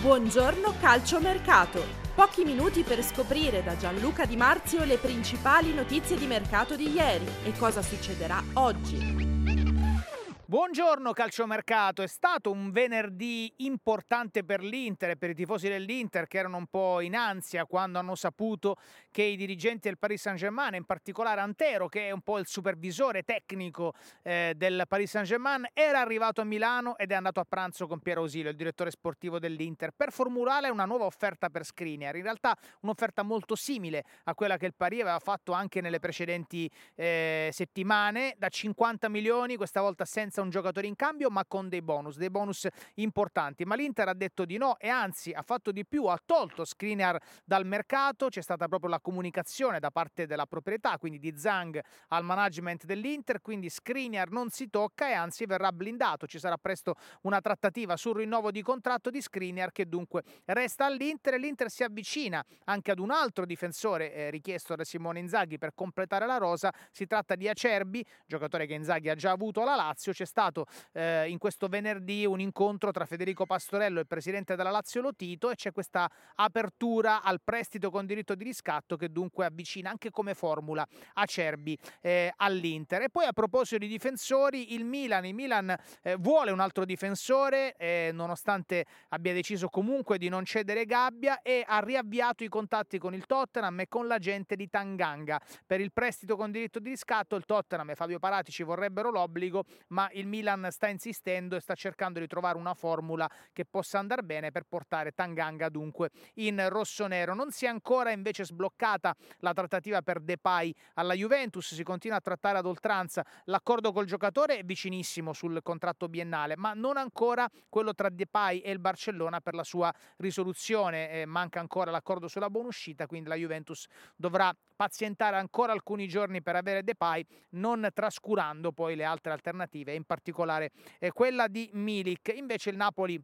Buongiorno calciomercato. Pochi minuti per scoprire da Gianluca Di Marzio le principali notizie di mercato di ieri e cosa succederà oggi. Buongiorno calciomercato, è stato un venerdì importante per l'Inter e per i tifosi dell'Inter che erano un po' in ansia quando hanno saputo che i dirigenti del Paris Saint-Germain, in particolare Antero che è un po' il supervisore tecnico eh, del Paris Saint-Germain, era arrivato a Milano ed è andato a pranzo con Piero Ausilio, il direttore sportivo dell'Inter, per formulare una nuova offerta per Skriniar, in realtà un'offerta molto simile a quella che il Paris aveva fatto anche nelle precedenti eh, settimane, da 50 milioni, questa volta senza senza un giocatore in cambio ma con dei bonus, dei bonus importanti. Ma l'Inter ha detto di no e anzi ha fatto di più, ha tolto Skriniar dal mercato, c'è stata proprio la comunicazione da parte della proprietà, quindi di Zhang al management dell'Inter, quindi Skriniar non si tocca e anzi verrà blindato, ci sarà presto una trattativa sul rinnovo di contratto di Skriniar che dunque resta all'Inter. E l'Inter si avvicina anche ad un altro difensore eh, richiesto da Simone Inzaghi per completare la rosa, si tratta di Acerbi, giocatore che Inzaghi ha già avuto alla Lazio, c'è stato eh, in questo venerdì un incontro tra Federico Pastorello e il presidente della Lazio Lotito e c'è questa apertura al prestito con diritto di riscatto che dunque avvicina anche come formula Acerbi eh, all'Inter. E poi a proposito di difensori, il Milan, il Milan eh, vuole un altro difensore eh, nonostante abbia deciso comunque di non cedere Gabbia e ha riavviato i contatti con il Tottenham e con l'agente di Tanganga per il prestito con diritto di riscatto. Il Tottenham e Fabio Paratici vorrebbero l'obbligo, ma il Milan sta insistendo e sta cercando di trovare una formula che possa andare bene per portare Tanganga dunque in rossonero. Non si è ancora invece sbloccata la trattativa per Depay alla Juventus, si continua a trattare ad oltranza l'accordo col giocatore è vicinissimo sul contratto biennale, ma non ancora quello tra Depay e il Barcellona per la sua risoluzione, eh, manca ancora l'accordo sulla buonuscita, quindi la Juventus dovrà pazientare ancora alcuni giorni per avere Depay, non trascurando poi le altre alternative, particolare eh, quella di Milik. Invece il Napoli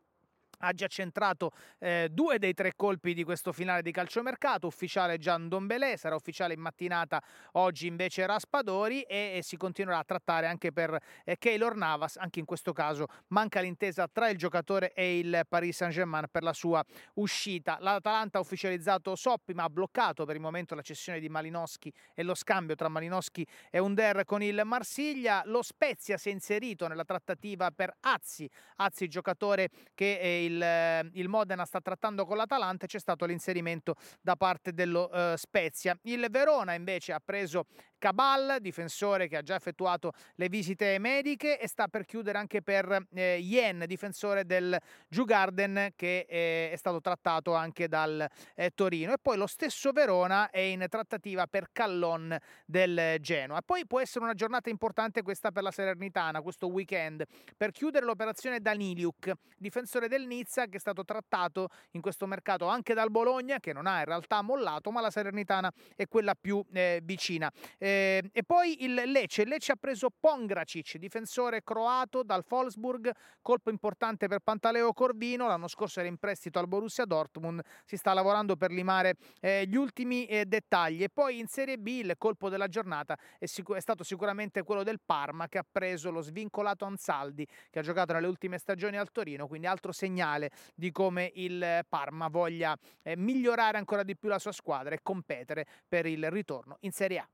ha già centrato eh, due dei tre colpi di questo finale di calciomercato, ufficiale Gian Dombelé, sarà ufficiale in mattinata oggi invece Raspadori e, e si continuerà a trattare anche per eh, Keylor Navas, anche in questo caso manca l'intesa tra il giocatore e il Paris Saint-Germain per la sua uscita. L'Atalanta ha ufficializzato Soppi ma ha bloccato per il momento la cessione di Malinowski e lo scambio tra Malinowski e Under con il Marsiglia, lo Spezia si è inserito nella trattativa per Azzi, Azzi giocatore che è il, eh, il, Modena sta trattando con l'Atalanta c'è stato l'inserimento da parte dello uh, Spezia. Il Verona invece ha preso Cabal, difensore che ha già effettuato le visite mediche e sta per chiudere anche per eh, Yen, difensore del Jugarden che eh, è stato trattato anche dal eh, Torino. E poi lo stesso Verona è in trattativa per Callon del Genoa. Poi può essere una giornata importante questa per la Salernitana, questo weekend, per chiudere l'operazione Daniliuk, difensore del Nizza che è stato trattato in questo mercato anche dal Bologna che non ha in realtà mollato, ma la Salernitana è quella più eh, vicina. Eh, eh, e poi il Lecce, il Lecce ha preso Pongracic, difensore croato dal Wolfsburg, colpo importante per Pantaleo Corvino, l'anno scorso era in prestito al Borussia Dortmund, si sta lavorando per limare eh, gli ultimi eh, dettagli. E poi in Serie B il colpo della giornata è, sic- è, stato sicuramente quello del Parma che ha preso lo svincolato Ansaldi che ha giocato nelle ultime stagioni al Torino, quindi altro segnale di come il Parma voglia eh, migliorare ancora di più la sua squadra e competere per il ritorno in Serie A.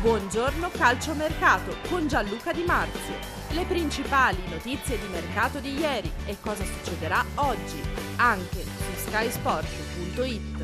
Buongiorno calciomercato con Gianluca Di Marzio. Le principali notizie di mercato di ieri e cosa succederà oggi, anche su skysport.it.